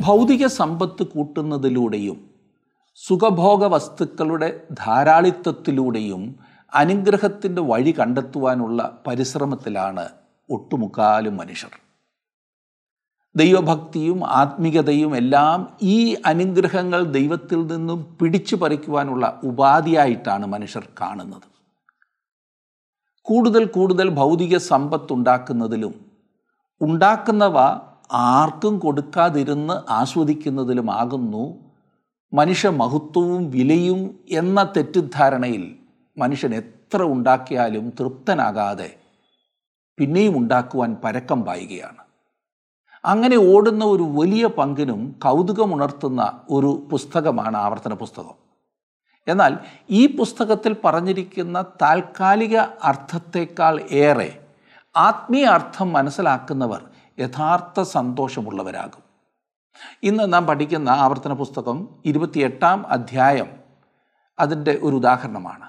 ഭൗതിക സമ്പത്ത് കൂട്ടുന്നതിലൂടെയും സുഖഭോഗ വസ്തുക്കളുടെ ധാരാളിത്വത്തിലൂടെയും അനുഗ്രഹത്തിന്റെ വഴി കണ്ടെത്തുവാനുള്ള പരിശ്രമത്തിലാണ് ഒട്ടുമുക്കാലും മനുഷ്യർ. ദൈവഭക്തിയും ആത്മീകതയും എല്ലാം ഈ അനുഗ്രഹങ്ങൾ ദൈവത്തിൽ നിന്നും പിടിച്ചു പറിക്കുവാനുള്ള ഉപാധിയായിട്ടാണ് മനുഷ്യർ കാണുന്നത്. കൂടുതൽ കൂടുതൽ ഭൗതിക സമ്പത്തുണ്ടാക്കുന്നതിലും ഉണ്ടാക്കുന്നവ ആർക്കും കൊടുക്കാതിരുന്ന് ആസ്വദിക്കുന്നതിലുമാകുന്നു മനുഷ്യ മഹത്വവും വിലയും എന്ന തെറ്റിദ്ധാരണയിൽ മനുഷ്യൻ എത്ര ഉണ്ടാക്കിയാലും തൃപ്തനാകാതെ പിന്നെയും ഉണ്ടാക്കുവാൻ പരക്കം പായുകയാണ്. അങ്ങനെ ഓടുന്ന ഒരു വലിയ പങ്കിനും കൗതുകമുണർത്തുന്ന ഒരു പുസ്തകമാണ് ആവർത്തന പുസ്തകം. എന്നാൽ ഈ പുസ്തകത്തിൽ പറഞ്ഞിരിക്കുന്ന താൽക്കാലിക അർത്ഥത്തേക്കാൾ ഏറെ ആത്മീയ അർത്ഥം മനസ്സിലാക്കുന്നവർ യഥാർത്ഥ സന്തോഷമുള്ളവരാകും. ഇന്ന് നാം പഠിക്കുന്ന ആവർത്തന പുസ്തകം ഇരുപത്തിയെട്ടാം അധ്യായം അതിന്റെ ഒരു ഉദാഹരണമാണ്.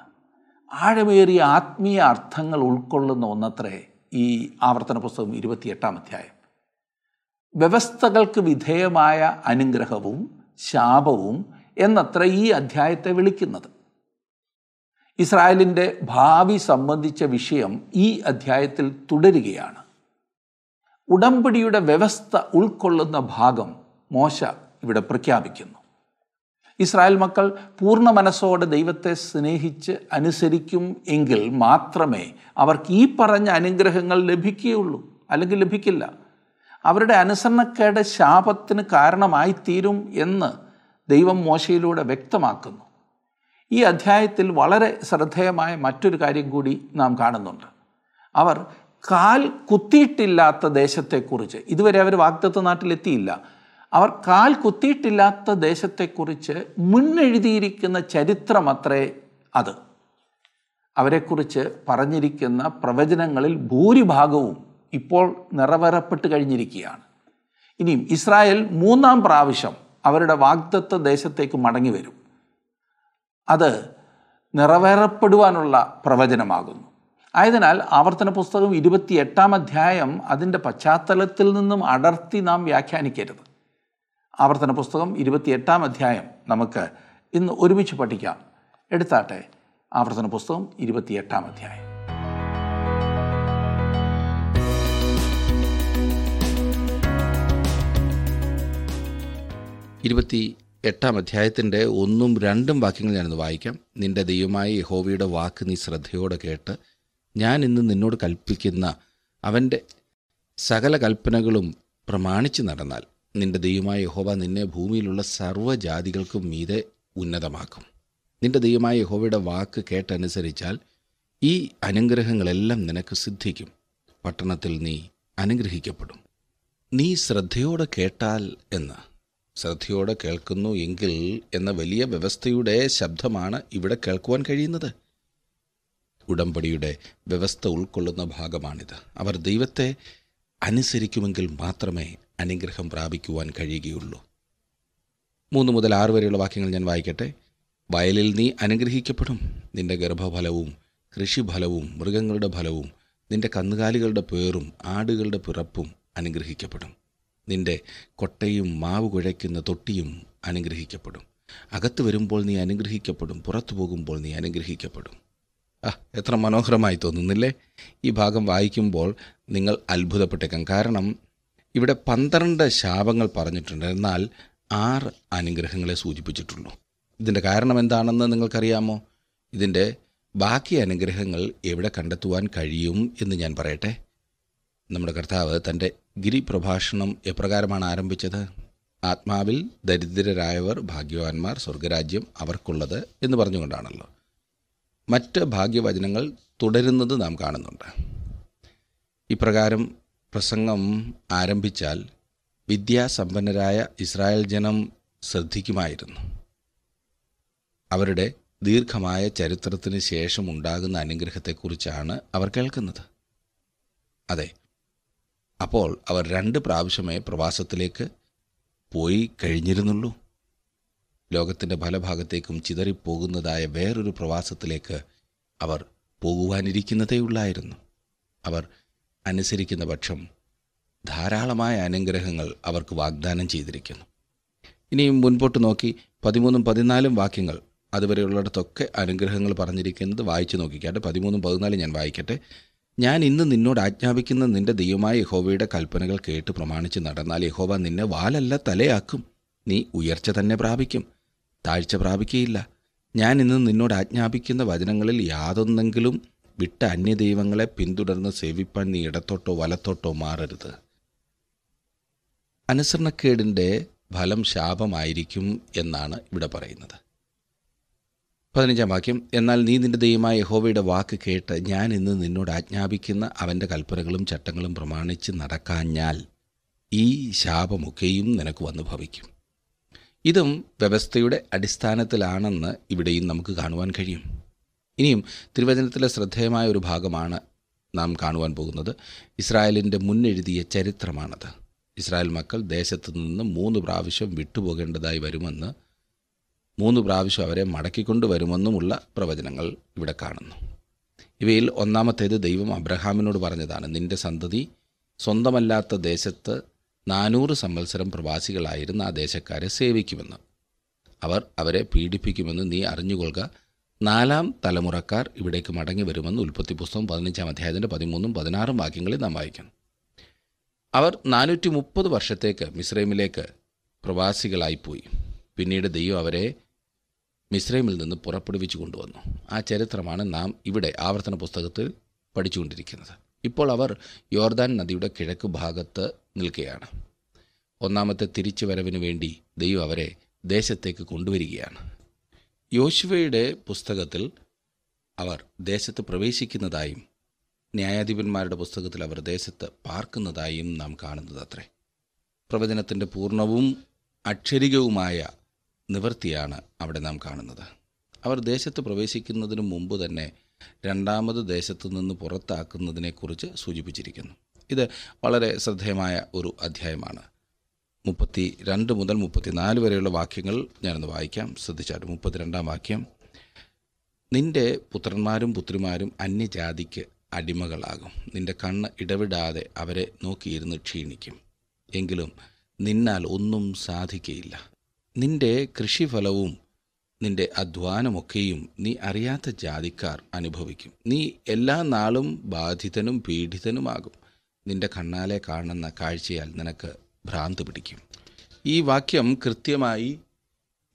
ആഴമേറിയ ആത്മീയ അർത്ഥങ്ങൾ ഉൾക്കൊള്ളുന്ന ഒന്നത്രേ ഈ ആവർത്തന പുസ്തകം ഇരുപത്തിയെട്ടാം അധ്യായം. വ്യവസ്ഥകൾക്ക് വിധേയമായ അനുഗ്രഹവും ശാപവും എന്നത്ര ഈ അധ്യായത്തെ വിളിക്കുന്നത്. ഇസ്രായേലിന്റെ ഭാവി സംബന്ധിച്ച വിഷയം ഈ അധ്യായത്തിൽ തുടരുകയാണ്. ഉടമ്പടിയുടെ വ്യവസ്ഥ ഉൾക്കൊള്ളുന്ന ഭാഗം മോശ ഇവിടെ പ്രഖ്യാപിക്കുന്നു. ഇസ്രായേൽ മക്കൾ പൂർണ മനസ്സോടെ ദൈവത്തെ സ്നേഹിച്ച് അനുസരിക്കും എങ്കിൽ മാത്രമേ അവർക്ക് ഈ പറഞ്ഞ അനുഗ്രഹങ്ങൾ ലഭിക്കുകയുള്ളൂ അല്ലെങ്കിൽ ലഭിക്കില്ല. അവരുടെ അനുസരണക്കേട് ശാപത്തിന് കാരണമായി തീരും എന്ന് ദൈവം മോശയിലൂടെ വ്യക്തമാക്കുന്നു. ഈ അധ്യായത്തിൽ വളരെ ശ്രദ്ധേയമായ മറ്റൊരു കാര്യം കൂടി നാം കാണുന്നുണ്ട്. അവർ കാൽ കുത്തിയിട്ടില്ലാത്ത ദേശത്തെക്കുറിച്ച് ഇതുവരെ അവർ വാഗ്ദത്ത നാട്ടിലെത്തിയില്ല. അവർ കാൽ കുത്തിയിട്ടില്ലാത്ത ദേശത്തെക്കുറിച്ച് മുന്നെഴുതിയിരിക്കുന്ന ചരിത്രമത്രേ അത്. അവരെക്കുറിച്ച് പറഞ്ഞിരിക്കുന്ന പ്രവചനങ്ങളിൽ ഭൂരിഭാഗവും ഇപ്പോൾ നിറവേറപ്പെട്ട് കഴിഞ്ഞിരിക്കുകയാണ്. ഇനിയും ഇസ്രായേൽ മൂന്നാം പ്രാവശ്യം അവരുടെ വാഗ്ദത്ത ദേശത്തേക്ക് മടങ്ങി വരും. അത് നിറവേറപ്പെടുവാനുള്ള പ്രവചനമാകുന്നു. ആയതിനാൽ ആവർത്തന പുസ്തകം ഇരുപത്തിയെട്ടാം അധ്യായം അതിന്റെ പശ്ചാത്തലത്തിൽ നിന്നും അടർത്തി നാം വ്യാഖ്യാനിക്കരുത്. ആവർത്തന പുസ്തകം ഇരുപത്തിയെട്ടാം അധ്യായം നമുക്ക് ഇന്ന് ഒരുമിച്ച് പഠിക്കാം. എടുത്താട്ടെ ആവർത്തന പുസ്തകം ഇരുപത്തിയെട്ടാം അധ്യായം. ഇരുപത്തി എട്ടാം അധ്യായത്തിന്റെ ഒന്നും രണ്ടും വാക്യങ്ങൾ ഞാനൊന്ന് വായിക്കാം. നിന്റെ ദൈവമായ യഹോവയുടെ വാക്ക് നീ ശ്രദ്ധയോടെ കേട്ട് ഞാൻ ഇന്ന് നിന്നോട് കൽപ്പിക്കുന്ന അവന്റെ സകല കൽപ്പനകളും പ്രമാണിച്ചു നടന്നാൽ നിന്റെ ദൈവമായ യഹോവ നിന്നെ ഭൂമിയിലുള്ള സർവജാതികൾക്കും മീതെ ഉന്നതമാക്കും. നിന്റെ ദൈവമായ യഹോവയുടെ വാക്ക് കേട്ടനുസരിച്ചാൽ ഈ അനുഗ്രഹങ്ങളെല്ലാം നിനക്ക് സിദ്ധിക്കും. പട്ടണത്തിൽ നീ അനുഗ്രഹിക്കപ്പെടും. നീ ശ്രദ്ധയോടെ കേട്ടാൽ എന്ന്. ശ്രദ്ധയോടെ കേൾക്കുന്നു എങ്കിൽ എന്ന വലിയ വ്യവസ്ഥയുടെ ശബ്ദമാണ് ഇവിടെ കേൾക്കുവാൻ കഴിയുന്നത്. ഉടമ്പടിയുടെ വ്യവസ്ഥ ഉൾക്കൊള്ളുന്ന ഭാഗമാണിത്. അവർ ദൈവത്തെ അനുസരിക്കുമെങ്കിൽ മാത്രമേ അനുഗ്രഹം പ്രാപിക്കുവാൻ കഴിയുകയുള്ളൂ. മൂന്ന് മുതൽ ആറ് വരെയുള്ള വാക്യങ്ങൾ ഞാൻ വായിക്കട്ടെ. വയലിൽ നീ അനുഗ്രഹിക്കപ്പെടും. നിന്റെ ഗർഭഫലവും കൃഷിഫലവും മൃഗങ്ങളുടെ ഫലവും നിന്റെ കന്നുകാലികളുടെ പേറും ആടുകളുടെ പിറപ്പും അനുഗ്രഹിക്കപ്പെടും. നിന്റെ കൊട്ടയും മാവ് കുഴയ്ക്കുന്ന തൊട്ടിയും അനുഗ്രഹിക്കപ്പെടും. അകത്ത് വരുമ്പോൾ നീ അനുഗ്രഹിക്കപ്പെടും. പുറത്തു പോകുമ്പോൾ നീ അനുഗ്രഹിക്കപ്പെടും. എത്ര മനോഹരമായി തോന്നുന്നില്ലേ? ഈ ഭാഗം വായിക്കുമ്പോൾ നിങ്ങൾ അത്ഭുതപ്പെട്ടേക്കാം. കാരണം ഇവിടെ പന്ത്രണ്ട് ശാപങ്ങൾ പറഞ്ഞിട്ടുണ്ട്. എന്നാൽ ആറ് അനുഗ്രഹങ്ങളെ സൂചിപ്പിച്ചിട്ടുള്ളൂ ഇതിന്റെ കാരണം എന്താണെന്ന് നിങ്ങൾക്കറിയാമോ? ഇതിന്റെ ബാക്കി അനുഗ്രഹങ്ങൾ എവിടെ കണ്ടെത്തുവാൻ കഴിയും എന്ന് ഞാൻ പറയട്ടെ? നമ്മുടെ കർത്താവ് തന്റെ ഗിരിപ്രഭാഷണം എപ്രകാരമാണ് ആരംഭിച്ചത്? ആത്മാവിൽ ദരിദ്രരായവർ ഭാഗ്യവാന്മാർ സ്വർഗരാജ്യം അവർക്കുള്ളത് എന്ന് പറഞ്ഞുകൊണ്ടാണല്ലോ. മറ്റ് ഭാഗ്യവചനങ്ങൾ തുടരുന്നത് നാം കാണുന്നുണ്ട്. ഇപ്രകാരം പ്രസംഗം ആരംഭിച്ചാൽ വിദ്യാസമ്പന്നരായ ഇസ്രായേൽ ജനം ശ്രദ്ധിക്കുമായിരുന്നു. അവരുടെ ദീർഘമായ ചരിത്രത്തിന് ശേഷം ഉണ്ടാകുന്ന അനുഗ്രഹത്തെക്കുറിച്ചാണ് അവർ കേൾക്കുന്നത്. അതെ അപ്പോൾ അവർ രണ്ട് പ്രാവശ്യമേ പ്രവാസത്തിലേക്ക് പോയി കഴിഞ്ഞിരുന്നുള്ളൂ. ലോകത്തിന്റെ പല ഭാഗത്തേക്കും ചിതറിപ്പോകുന്നതായ വേറൊരു പ്രവാസത്തിലേക്ക് അവർ പോകുവാനിരിക്കുന്നതേയുള്ളായിരുന്നു. അവർ അനുസരിക്കുന്ന പക്ഷം ധാരാളമായ അനുഗ്രഹങ്ങൾ അവർക്ക് വാഗ്ദാനം ചെയ്തിരിക്കുന്നു. ഇനിയും മുൻപോട്ട് നോക്കി പതിമൂന്നും പതിനാലും വാക്യങ്ങൾ. അതുവരെയുള്ളിടത്തൊക്കെ അനുഗ്രഹങ്ങൾ പറഞ്ഞിരിക്കുന്നത് വായിച്ചു നോക്കിക്കാട്ടെ. പതിമൂന്നും പതിനാലും ഞാൻ വായിക്കട്ടെ. ഞാൻ ഇന്ന് നിന്നോട് ആജ്ഞാപിക്കുന്ന നിന്റെ ദൈവമായ യഹോവയുടെ കൽപ്പനകൾ കേട്ട് പ്രമാണിച്ച് നടന്നാൽ യഹോവ നിന്നെ വാലല്ല തലയാക്കും. നീ ഉയർച്ച തന്നെ പ്രാപിക്കും. താഴ്ച പ്രാപിക്കുകയില്ല ഞാൻ ഇന്ന് നിന്നോട് ആജ്ഞാപിക്കുന്ന വചനങ്ങളിൽ യാതൊന്നെങ്കിലും വിട്ട അന്യദൈവങ്ങളെ പിന്തുടർന്ന് സേവിപ്പാൻ നീ ഇടത്തോട്ടോ വലത്തോട്ടോ മാറരുത്. അനുസരണക്കേടിന്റെ ഫലം ശാപമായിരിക്കും എന്നാണ് ഇവിടെ പറയുന്നത്. പതിനഞ്ചാം വാക്യം എന്നാൽ നീ നിന്റെ ദൈവമായ യഹോവയുടെ വാക്ക് കേട്ട് ഞാൻ ഇന്ന് നിന്നോട് ആജ്ഞാപിക്കുന്ന അവന്റെ കൽപ്പനകളും ചട്ടങ്ങളും പ്രമാണിച്ച് നടക്കാഞ്ഞാൽ ഈ ശാപമൊക്കെയും നിനക്ക് വന്നു ഭവിക്കും ഇതും വ്യവസ്ഥയുടെ അടിസ്ഥാനത്തിലാണെന്ന് ഇവിടെയും നമുക്ക് കാണുവാൻ കഴിയും. ഇനിയും തിരുവചനത്തിലെ ശ്രദ്ധേയമായ ഒരു ഭാഗമാണ് നാം കാണുവാൻ പോകുന്നത്. ഇസ്രായേലിന്റെ മുന്നെഴുതിയ ചരിത്രമാണത്. ഇസ്രായേൽ മക്കൾ ദേശത്ത് നിന്ന് മൂന്ന് പ്രാവശ്യം വിട്ടുപോകേണ്ടതായി വരുമെന്ന് മൂന്ന് പ്രാവശ്യം അവരെ മടക്കിക്കൊണ്ട് വരുമെന്നുമുള്ള പ്രവചനങ്ങൾ ഇവിടെ കാണുന്നു. ഇവയിൽ ഒന്നാമത്തേത് ദൈവം അബ്രഹാമിനോട് പറഞ്ഞതാണ് നിന്റെ സന്തതി സ്വന്തമല്ലാത്ത ദേശത്ത് നാനൂറ് സംവത്സരം പ്രവാസികളായിരുന്ന ആ ദേശക്കാരെ സേവിക്കുമെന്ന്. അവർ അവരെ പീഡിപ്പിക്കുമെന്ന് നീ അറിഞ്ഞുകൊള്ളുക. നാലാം തലമുറക്കാർ ഇവിടേക്ക് മടങ്ങി വരുമെന്ന് ഉൽപ്പത്തി പുസ്തകം പതിനഞ്ചാം അധ്യായത്തിന്റെ പതിമൂന്നും പതിനാറും വാക്യങ്ങളിൽ നാം വായിക്കണം അവർ നാനൂറ്റി മുപ്പത് വർഷത്തേക്ക് മിസ്രൈമിലേക്ക് പ്രവാസികളായിപ്പോയി. പിന്നീട് ദൈവം അവരെ മിസ്രൈമിൽ നിന്ന് പുറപ്പെടുവിച്ചു കൊണ്ടുവന്നു. ആ ചരിത്രമാണ് നാം ഇവിടെ ആവർത്തന പുസ്തകത്തിൽ പഠിച്ചുകൊണ്ടിരിക്കുന്നത്. ഇപ്പോൾ അവർ യോർദാൻ നദിയുടെ കിഴക്ക് ഭാഗത്ത് നിൽക്കുകയാണ്. ഒന്നാമത്തെ തിരിച്ചു വരവിന് വേണ്ടി ദൈവം അവരെ ദേശത്തേക്ക് കൊണ്ടുവരികയാണ്. യോശുവയുടെ പുസ്തകത്തിൽ അവർ ദേശത്ത് പ്രവേശിക്കുന്നതായും ന്യായാധിപന്മാരുടെ പുസ്തകത്തിൽ അവർ ദേശത്ത് പാർക്കുന്നതായും നാം കാണുന്നത് അത്രേ പ്രവചനത്തിന്റെ പൂർണവും അക്ഷരികവുമായ നിവൃത്തിയാണ് അവിടെ നാം കാണുന്നത്. അവർ ദേശത്ത് പ്രവേശിക്കുന്നതിന് മുമ്പ് തന്നെ രണ്ടാമത് ദേശത്തു നിന്ന് പുറത്താക്കുന്നതിനെക്കുറിച്ച് സൂചിപ്പിച്ചിരിക്കുന്നു. ഇത് വളരെ ശ്രദ്ധേയമായ ഒരു അധ്യായമാണ്. മുപ്പത്തി രണ്ട് മുതൽ മുപ്പത്തിനാല് വരെയുള്ള വാക്യങ്ങൾ ഞാനൊന്ന് വായിക്കാം. ശ്രദ്ധിച്ചാട്ട് മുപ്പത്തിരണ്ടാം വാക്യം. നിന്റെ പുത്രന്മാരും പുത്രിമാരും അന്യജാതിക്ക് അടിമകളാകും. നിന്റെ കണ്ണ് ഇടവിടാതെ അവരെ നോക്കിയിരുന്ന് ക്ഷീണിക്കും. എങ്കിലും നിന്നാൽ ഒന്നും സാധിക്കയില്ല. നിന്റെ കൃഷിഫലവും നിന്റെ അധ്വാനമൊക്കെയും നീ അറിയാത്ത ജാതിക്കാർ അനുഭവിക്കും. നീ എല്ലാ നാളും ബാധിതനും പീഡിതനുമാകും. നിന്റെ കണ്ണാലെ കാണുന്ന കാഴ്ചയാൽ നിനക്ക് ഭ്രാന്ത് പിടിക്കും. ഈ വാക്യം കൃത്യമായി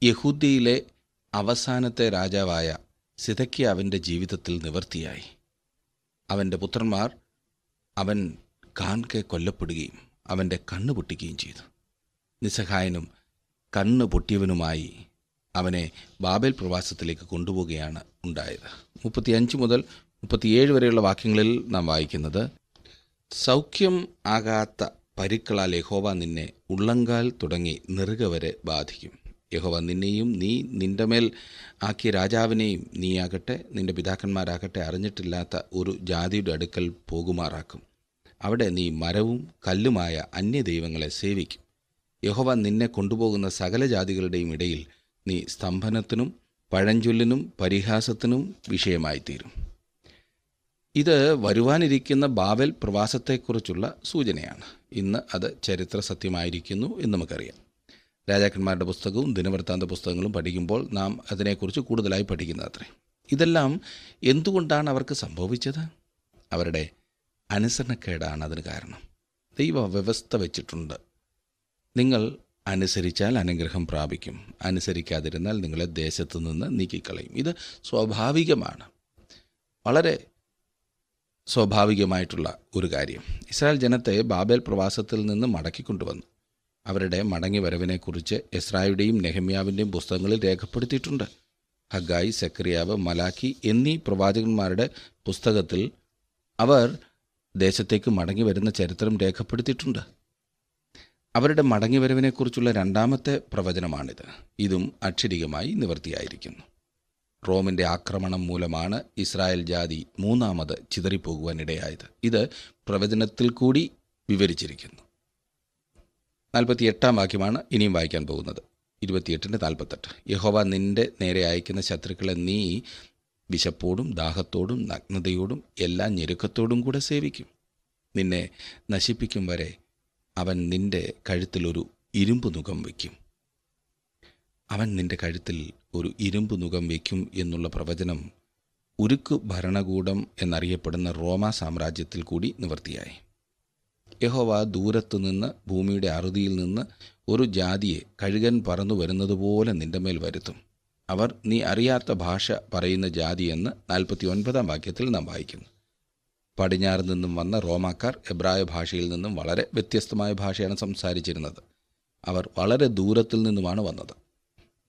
യഹൂദിയിലെ അവസാനത്തെ രാജാവായ സിതക്കിയാവിന്റെ ജീവിതത്തിൽ നിവർത്തിയായി. അവന്റെ പുത്രന്മാർ അവൻ കാൺകെ കൊല്ലപ്പെടുകയും അവന്റെ കണ്ണ് പൊട്ടിക്കുകയും ചെയ്തു. നിസ്സഹായനും കണ്ണ് പൊട്ടിയവനുമായി അവനെ ബാബേൽ പ്രവാസത്തിലേക്ക് കൊണ്ടുപോവുകയാണ് ഉണ്ടായത്. മുപ്പത്തിയഞ്ച് മുതൽ മുപ്പത്തിയേഴ് വരെയുള്ള വാക്യങ്ങളിൽ നാം വായിക്കുന്നത് സൗഖ്യം ആകാത്ത പരുക്കളാൽ യഹോവ നിന്നെ ഉള്ളങ്കാൽ തുടങ്ങി നെറുക വരെ ബാധിക്കും. യഹോവ നിന്നെയും നീ നിന്റെ മേൽ ആക്കിയ രാജാവിനെയും നീയാകട്ടെ നിന്റെ പിതാക്കന്മാരാകട്ടെ അറിഞ്ഞിട്ടില്ലാത്ത ഒരു ജാതിയുടെ അടുക്കൽ പോകുമാറാക്കും. അവിടെ നീ മരവും കല്ലുമായ അന്യദൈവങ്ങളെ സേവിക്കും. യഹോവ നിന്നെ കൊണ്ടുപോകുന്ന സകല ജാതികളുടെയും ഇടയിൽ നീ സ്തംഭനത്തിനും പഴഞ്ചൊല്ലിനും പരിഹാസത്തിനും വിഷയമായിത്തീരും. ഇത് വരുവാനിരിക്കുന്ന ബാബൽ പ്രവാസത്തെക്കുറിച്ചുള്ള സൂചനയാണ്. ഇന്ന് അത് ചരിത്ര സത്യമായിരിക്കുന്നു എന്ന് നമുക്കറിയാം. രാജാക്കന്മാരുടെ പുസ്തകവും ദിനവൃത്താന്ത പുസ്തകങ്ങളും പഠിക്കുമ്പോൾ നാം അതിനെക്കുറിച്ച് കൂടുതലായി പഠിക്കുന്നത് അത്രേ ഇതെല്ലാം എന്തുകൊണ്ടാണ് അവർക്ക് സംഭവിച്ചത്? അവരുടെ അനുസരണക്കേടാണ് അതിന് കാരണം. ദൈവ വ്യവസ്ഥ വെച്ചിട്ടുണ്ട്. നിങ്ങൾ അനുസരിച്ചാൽ അനുഗ്രഹം പ്രാപിക്കും. അനുസരിക്കാതിരുന്നാൽ നിങ്ങളെ ദേശത്തു നിന്ന് നീക്കിക്കളയും. ഇത് സ്വാഭാവികമാണ്. വളരെ സ്വാഭാവികമായിട്ടുള്ള ഒരു കാര്യം. ഇസ്രായേൽ ജനത്തെ ബാബേൽ പ്രവാസത്തിൽ നിന്ന് മടക്കിക്കൊണ്ടുവന്നു അവരുടെ മടങ്ങി വരവിനെക്കുറിച്ച് ഇസ്രായുടെയും നെഹമ്യാവിന്റെയും പുസ്തകങ്ങളിൽ രേഖപ്പെടുത്തിയിട്ടുണ്ട്. ഹഗായി സെക്രിയാവ് മലാഖി എന്നീ പ്രവാചകന്മാരുടെ പുസ്തകത്തിൽ അവർ ദേശത്തേക്ക് മടങ്ങി വരുന്ന ചരിത്രം രേഖപ്പെടുത്തിയിട്ടുണ്ട്. അവരുടെ മടങ്ങി വരവിനെക്കുറിച്ചുള്ള രണ്ടാമത്തെ പ്രവചനമാണിത്. ഇതും അക്ഷരികമായി നിവർത്തിയായിരിക്കുന്നു. റോമിന്റെ ആക്രമണം മൂലമാണ് ഇസ്രായേൽ ജാതി മൂന്നാമത് ചിതറിപ്പോകുവാനിടയായത്. ഇത് പ്രവചനത്തിൽ കൂടി വിവരിച്ചിരിക്കുന്നു. നാൽപ്പത്തി എട്ടാം വാക്യമാണ് ഇനിയും വായിക്കാൻ പോകുന്നത്. ഇരുപത്തിയെട്ടിന്റെ നാൽപ്പത്തെട്ട്. യഹോവ നിന്റെ നേരെ അയക്കുന്ന ശത്രുക്കളെ നീ വിശപ്പോടും ദാഹത്തോടും നഗ്നതയോടും എല്ലാ ഞെരുക്കത്തോടും കൂടെ സേവിക്കും. നിന്നെ നശിപ്പിക്കും വരെ അവൻ നിന്റെ കഴുത്തിലൊരു ഇരുമ്പ് നുഖം വയ്ക്കും. അവൻ നിന്റെ കഴുത്തിൽ ഒരു ഇരുമ്പ് നുഖം വയ്ക്കും എന്നുള്ള പ്രവചനം ഉരുക്ക് ഭരണകൂടം എന്നറിയപ്പെടുന്ന റോമ സാമ്രാജ്യത്തിൽ കൂടി നിവർത്തിയായി. യഹോവ ദൂരത്തു നിന്ന് ഭൂമിയുടെ അറുതിയിൽ നിന്ന് ഒരു ജാതിയെ കഴുകൻ പറന്നു വരുന്നതുപോലെ നിന്റെ മേൽ വരുത്തും. അവർ നീ അറിയാത്ത ഭാഷ പറയുന്ന ജാതിയെന്ന് നാൽപ്പത്തി ഒൻപതാം വാക്യത്തിൽ നാം വായിക്കുന്നു. പടിഞ്ഞാറ് നിന്നും വന്ന റോമാക്കാർ എബ്രായ ഭാഷയിൽ നിന്നും വളരെ വ്യത്യസ്തമായ ഭാഷയാണ് സംസാരിച്ചിരുന്നത്. അവർ വളരെ ദൂരത്തിൽ നിന്നുമാണ് വന്നത്.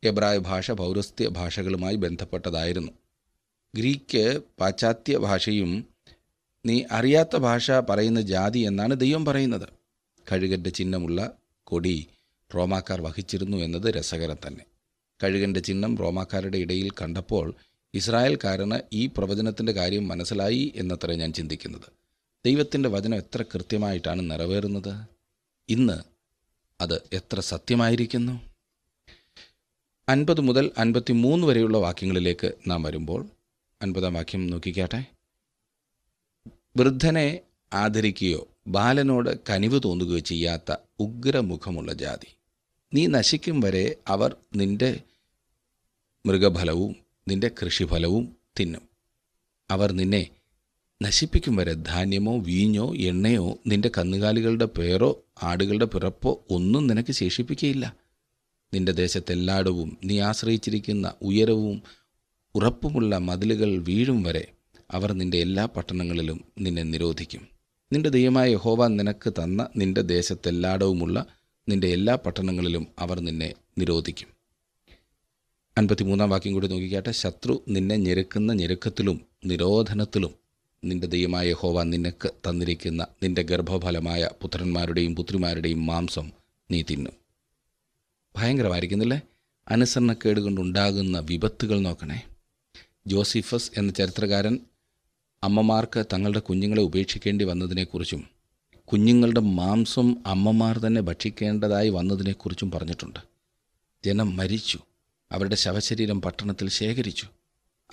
എബ്രായ ഭാഷ പൗരസ്ത്യ ഭാഷകളുമായി ബന്ധപ്പെട്ടതായിരുന്നു. ഗ്രീക്ക് പാശ്ചാത്യ ഭാഷയും നീ അറിയാത്ത ഭാഷ പറയുന്ന ജാതി എന്നാണ് ദൈവം പറയുന്നത്. കഴുകന്റെ ചിഹ്നമുള്ള കൊടി റോമാക്കാർ വഹിച്ചിരുന്നു എന്നത് രസകരം തന്നെ. കഴുകന്റെ ചിഹ്നം റോമാക്കാരുടെ ഇടയിൽ കണ്ടപ്പോൾ ഇസ്രായേൽക്കാരന് ഈ പ്രവചനത്തിന്റെ കാര്യം മനസ്സിലായി എന്നത്ര ഞാൻ ചിന്തിക്കുന്നത്. ദൈവത്തിന്റെ വചനം എത്ര കൃത്യമായിട്ടാണ് നിറവേറുന്നത്? ഇന്ന് അത് എത്ര സത്യമായിരിക്കുന്നു? അൻപത് മുതൽ അൻപത്തി മൂന്ന് വരെയുള്ള വാക്യങ്ങളിലേക്ക് നാം വരുമ്പോൾ അൻപതാം വാക്യം നോക്കിക്കാട്ടെ. വൃദ്ധനെ ആദരിക്കുകയോ ബാലനോട് കനിവ് തോന്നുകയോ ചെയ്യാത്ത ഉഗ്രമുഖമുള്ള ജാതി. നീ നശിക്കും വരെ അവർ നിന്റെ മൃഗഫലവും നിന്റെ കൃഷിഫലവും തിന്നും. അവർ നിന്നെ നശിപ്പിക്കും വരെ ധാന്യമോ വീഞ്ഞോ എണ്ണയോ നിന്റെ കന്നുകാലികളുടെ പേരോ ആടുകളുടെ പിറപ്പോ ഒന്നും നിനക്ക് ശേഷിപ്പിക്കുകയില്ല. നിന്റെ ദേശത്തെല്ലായിടവും നീ ആശ്രയിച്ചിരിക്കുന്ന ഉയരവും ഉറപ്പുമുള്ള മതിലുകൾ വീഴും വരെ അവർ നിന്റെ എല്ലാ പട്ടണങ്ങളിലും നിന്നെ നിരോധിക്കും. നിന്റെ ദൈവമായ യഹോവ നിനക്ക് തന്ന നിന്റെ ദേശത്തെല്ലായിടവുമുള്ള നിന്റെ എല്ലാ പട്ടണങ്ങളിലും അവർ നിന്നെ നിരോധിക്കും. അൻപത്തിമൂന്നാം വാക്യം കൂടി നോക്കിക്കാട്ടെ. ശത്രു നിന്നെ ഞെരുക്കുന്ന ഞെരുക്കത്തിലും നിരോധനത്തിലും നിന്റെ ദൈവമായ യഹോവ നിനക്ക് തന്നിരിക്കുന്ന നിന്റെ ഗർഭഫലമായ പുത്രന്മാരുടെയും പുത്രിമാരുടെയും മാംസം നീ തിന്നും. ഭയങ്കരമായിരിക്കുന്നില്ലേ? അനുസരണക്കേട് കൊണ്ടുണ്ടാകുന്ന വിപത്തുകൾ നോക്കണേ. ജോസിഫസ് എന്ന ചരിത്രകാരൻ അമ്മമാർക്ക് തങ്ങളുടെ കുഞ്ഞുങ്ങളെ ഉപേക്ഷിക്കേണ്ടി വന്നതിനെക്കുറിച്ചും കുഞ്ഞുങ്ങളുടെ മാംസം അമ്മമാർ തന്നെ ഭക്ഷിക്കേണ്ടതായി വന്നതിനെക്കുറിച്ചും പറഞ്ഞിട്ടുണ്ട്. ജനം മരിച്ചു. അവരുടെ ശവശരീരം പട്ടണത്തിൽ ശേഖരിച്ചു.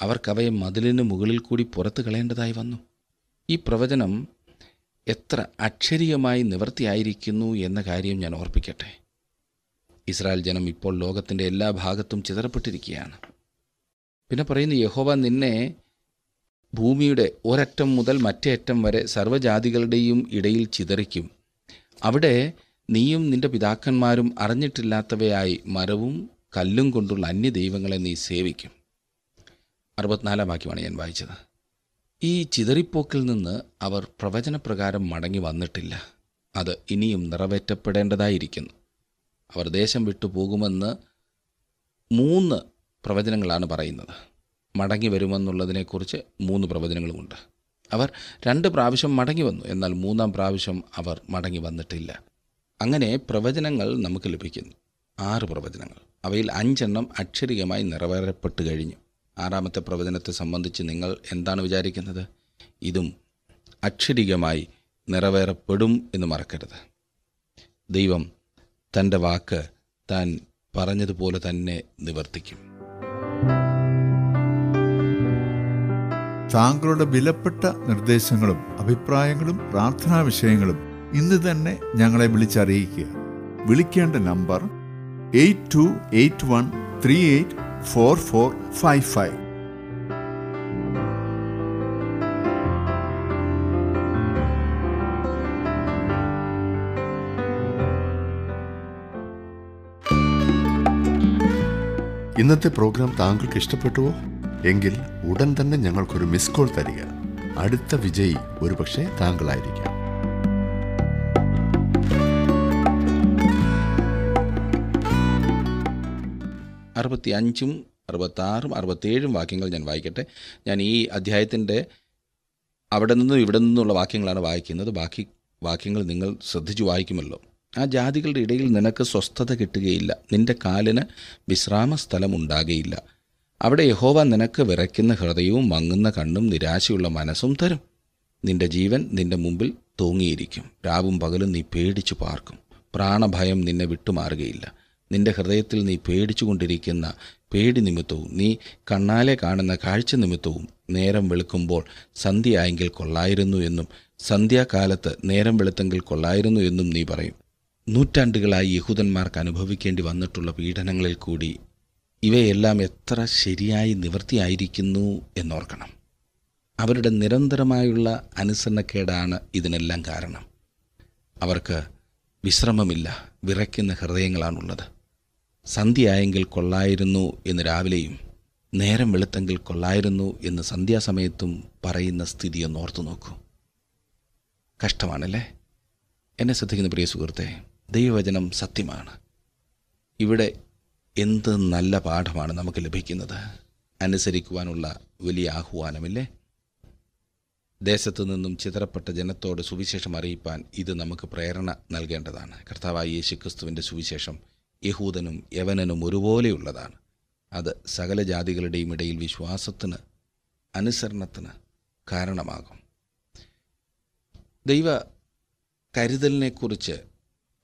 അവർക്കവയെ മതിലിന് മുകളിൽ കൂടി പുറത്തു കളയേണ്ടതായി വന്നു. ഈ പ്രവചനം എത്ര അക്ഷരീയമായി നിവർത്തിയായിരിക്കുന്നു എന്ന കാര്യം ഞാൻ ഓർപ്പിക്കട്ടെ. ഇസ്രായേൽ ജനം ഇപ്പോൾ ലോകത്തിന്റെ എല്ലാ ഭാഗത്തും ചിതറപ്പെട്ടിരിക്കുകയാണ്. പിന്നെ പറയുന്നു യഹോവ നിന്നെ ഭൂമിയുടെ ഒരറ്റം മുതൽ മറ്റേ അറ്റം വരെ സർവജാതികളുടെയും ഇടയിൽ ചിതറിക്കും. അവിടെ നീയും നിന്റെ പിതാക്കന്മാരും അറിഞ്ഞിട്ടില്ലാത്തവയായി മരവും കല്ലും കൊണ്ടുള്ള അന്യ ദൈവങ്ങളെ നീ സേവിക്കും. അറുപത്തിനാലാം വാക്യമാണ് ഞാൻ വായിച്ചത്. ഈ ചിതറിപ്പോക്കിൽ നിന്ന് അവർ പ്രവചനപ്രകാരം മടങ്ങി വന്നിട്ടില്ല. അത് ഇനിയും നിറവേറ്റപ്പെടേണ്ടതായിരിക്കുന്നു. അവർ ദേശം വിട്ടു പോകുമെന്ന് മൂന്ന് പ്രവചനങ്ങളാണ് പറയുന്നത്. മടങ്ങി വരുമെന്നുള്ളതിനെക്കുറിച്ച് മൂന്ന് പ്രവചനങ്ങളുമുണ്ട്. അവർ രണ്ട് പ്രാവശ്യം മടങ്ങി വന്നു എന്നാൽ മൂന്നാം പ്രാവശ്യം അവർ മടങ്ങി വന്നിട്ടില്ല. അങ്ങനെ പ്രവചനങ്ങൾ നമുക്ക് ലഭിക്കുന്നു. ആറ് പ്രവചനങ്ങൾ. അവയിൽ അഞ്ചെണ്ണം അക്ഷരികമായി നിറവേറപ്പെട്ട് കഴിഞ്ഞു. ആറാമത്തെ പ്രവചനത്തെ സംബന്ധിച്ച് നിങ്ങൾ എന്താണ് വിചാരിക്കുന്നത്? ഇതും അക്ഷരികമായി നിറവേറപ്പെടും എന്ന് മറക്കരുത്. ദൈവം തന്റെ വാക്ക് താൻ പറഞ്ഞതുപോലെ തന്നെ നിവർത്തിക്കും. താങ്കളുടെ വിലപ്പെട്ട നിർദ്ദേശങ്ങളും അഭിപ്രായങ്ങളും പ്രാർത്ഥനാ വിഷയങ്ങളും ഇന്ന് തന്നെ ഞങ്ങളെ വിളിച്ചറിയിക്കുക. വിളിക്കേണ്ട number eight two eight one three eight four four five five. ഇന്നത്തെ പ്രോഗ്രാം താങ്കൾക്ക് ഇഷ്ടപ്പെട്ടുവോ? എങ്കിൽ ഉടൻ തന്നെ ഞങ്ങൾക്കൊരു മിസ് കോൾ തരിക. അടുത്ത വിജയി ഒരുപക്ഷെ താങ്കളായിരിക്കാം. അറുപത്തി അഞ്ചും അറുപത്താറും അറുപത്തേഴും വാക്യങ്ങൾ ഞാൻ വായിക്കട്ടെ. ഞാൻ ഈ അധ്യായത്തിന്റെ അവിടെ നിന്നും ഇവിടെ നിന്നുള്ള വാക്യങ്ങളാണ് വായിക്കുന്നത്. ബാക്കി വാക്യങ്ങൾ നിങ്ങൾ ശ്രദ്ധിച്ചു വായിക്കുമല്ലോ. ആ ജാതികളുടെ ഇടയിൽ നിനക്ക് സ്വസ്ഥത കിട്ടുകയില്ല. നിന്റെ കാലിന് വിശ്രാമ സ്ഥലമുണ്ടാകുകയില്ല അവിടെ യഹോവ നിനക്ക് വിറയ്ക്കുന്ന ഹൃദയവും മങ്ങുന്ന കണ്ണും നിരാശയുള്ള മനസ്സും തരും. നിന്റെ ജീവൻ നിന്റെ മുമ്പിൽ തൂങ്ങിയിരിക്കും. രാവും പകലും നീ പേടിച്ചു പാർക്കും. പ്രാണഭയം നിന്നെ വിട്ടുമാറുകയില്ല. നിന്റെ ഹൃദയത്തിൽ നീ പേടിച്ചുകൊണ്ടിരിക്കുന്ന പേടി നിമിത്തവും നീ കണ്ണാലെ കാണുന്ന കാഴ്ച നിമിത്തവും നേരം വെളുക്കുമ്പോൾ സന്ധ്യയായെങ്കിൽ കൊള്ളായിരുന്നു എന്നും സന്ധ്യാകാലത്ത് നേരം വെളുത്തെങ്കിൽ കൊള്ളായിരുന്നു എന്നും നീ പറയും. നൂറ്റാണ്ടുകളായി യഹൂദന്മാർക്ക് അനുഭവിക്കേണ്ടി വന്നിട്ടുള്ള പീഡനങ്ങളിൽ കൂടി ഇവയെല്ലാം എത്ര ശരിയായി നിവൃത്തിയായിരിക്കുന്നു എന്നോർക്കണം. അവരുടെ നിരന്തരമായുള്ള അനുസരണക്കേടാണ് ഇതിനെല്ലാം കാരണം. അവർക്ക് വിശ്രമമില്ല വിറയ്ക്കുന്ന ഹൃദയങ്ങളാണുള്ളത്. സന്ധ്യയായെങ്കിൽ കൊള്ളായിരുന്നു എന്ന് രാവിലെയും നേരം വെളുത്തെങ്കിൽ കൊള്ളായിരുന്നു എന്ന് സന്ധ്യാസമയത്തും പറയുന്ന സ്ഥിതിയൊന്നോർത്തു നോക്കൂ കഷ്ടമാണല്ലേ? എന്നെ ശ്രദ്ധിക്കുന്ന പ്രിയ സുഹൃത്തെ ദൈവവചനം സത്യമാണ്. ഇവിടെ എന്ത് നല്ല പാഠമാണ് നമുക്ക് ലഭിക്കുന്നത്? അനുസരിക്കുവാനുള്ള വലിയ ആഹ്വാനമില്ലേ? ദേശത്തു നിന്നും ചിതറപ്പെട്ട ജനത്തോട് സുവിശേഷം അറിയിപ്പാൻ ഇത് നമുക്ക് പ്രേരണ നൽകേണ്ടതാണ്. കർത്താവായ യേശു ക്രിസ്തുവിന്റെ സുവിശേഷം യഹൂദനും യവനനും ഒരുപോലെയുള്ളതാണ്. അത് സകല ജാതികളുടെയും ഇടയിൽ വിശ്വാസത്തിന് അനുസരണത്തിന് കാരണമാകും. ദൈവ കരുതലിനെക്കുറിച്ച്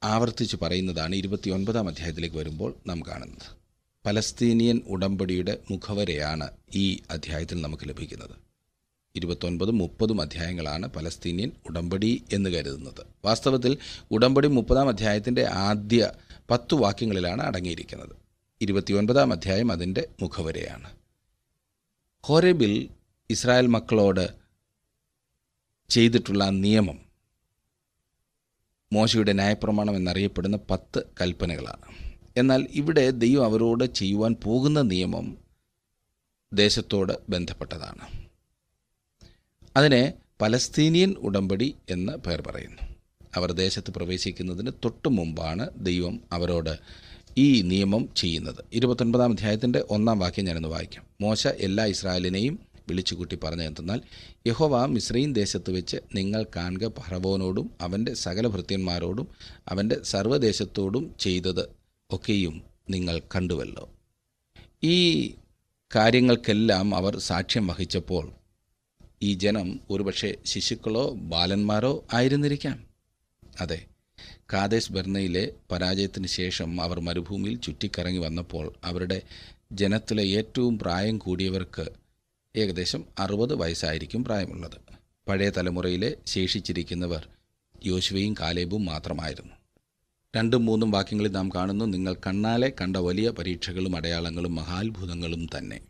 ആവർത്തിച്ച് പറയുന്നതാണ് ഇരുപത്തിയൊൻപതാം അധ്യായത്തിലേക്ക് വരുമ്പോൾ നാം കാണുന്നത്. പലസ്തീനിയൻ ഉടമ്പടിയുടെ മുഖവരെയാണ് ഈ അധ്യായത്തിൽ നമുക്ക് ലഭിക്കുന്നത്. ഇരുപത്തൊൻപതും മുപ്പതും അധ്യായങ്ങളാണ് പലസ്തീനിയൻ ഉടമ്പടി എന്ന് കരുതുന്നത്. വാസ്തവത്തിൽ ഉടമ്പടി മുപ്പതാം അധ്യായത്തിന്റെ ആദ്യ പത്തു വാക്യങ്ങളിലാണ് അടങ്ങിയിരിക്കുന്നത്. ഇരുപത്തിയൊൻപതാം അധ്യായം അതിന്റെ മുഖവരെയാണ്. ഹോരബിൽ ഇസ്രായേൽ മക്കളോട് ചെയ്തിട്ടുള്ള നിയമം മോശയുടെ ന്യായപ്രമാണം എന്നറിയപ്പെടുന്ന പത്ത് കൽപ്പനകളാണ്. എന്നാൽ ഇവിടെ ദൈവം അവരോട് ചെയ്യുവാൻ പോകുന്ന നിയമം ദേശത്തോട് ബന്ധപ്പെട്ടതാണ്. അതിനെ പലസ്തീനിയൻ ഉടമ്പടി എന്ന് പേർ പറയുന്നു. അവർ ദേശത്ത് പ്രവേശിക്കുന്നതിന് തൊട്ടു മുമ്പാണ് ദൈവം അവരോട് ഈ നിയമം ചെയ്യുന്നത്. ഇരുപത്തൊൻപതാം അധ്യായത്തിന്റെ ഒന്നാം വാക്യം ഞാനൊന്ന് വായിക്കാം. മോശ എല്ലാ ഇസ്രായേലിനെയും വിളിച്ചുകൂട്ടി പറഞ്ഞു എന്തെന്നാൽ യഹോവ മിശ്രീൻ ദേശത്ത് വെച്ച് നിങ്ങൾ കാണുക ഫറവോനോടും അവന്റെ സകല ഭൃത്യന്മാരോടും അവന്റെ സർവദേശത്തോടും ചെയ്തത് ഒക്കെയും നിങ്ങൾ കണ്ടുവല്ലോ. ഈ കാര്യങ്ങൾക്കെല്ലാം അവർ സാക്ഷ്യം വഹിച്ചപ്പോൾ ഈ ജനം ഒരുപക്ഷെ ശിശുക്കളോ ബാലന്മാരോ ആയിരുന്നിരിക്കാം. അതെ കാദേശ് ബർണയിലെ പരാജയത്തിന് ശേഷം അവർ മരുഭൂമിയിൽ ചുറ്റിക്കറങ്ങി വന്നപ്പോൾ അവരുടെ ജനത്തിലെ ഏറ്റവും പ്രായം കൂടിയവർക്ക് ഏകദേശം അറുപത് വയസ്സായിരിക്കും പ്രായമുള്ളത്. പഴയ തലമുറയിലെ ശേഷിച്ചിരിക്കുന്നവർ യോശുവയും കാലേബും മാത്രമായിരുന്നു. രണ്ടും മൂന്നും വാക്യങ്ങളിൽ നാം കാണുന്നു നിങ്ങൾ കണ്ണാലെ കണ്ട വലിയ പരീക്ഷകളും അടയാളങ്ങളും മഹാത്ഭുതങ്ങളും തന്നെ.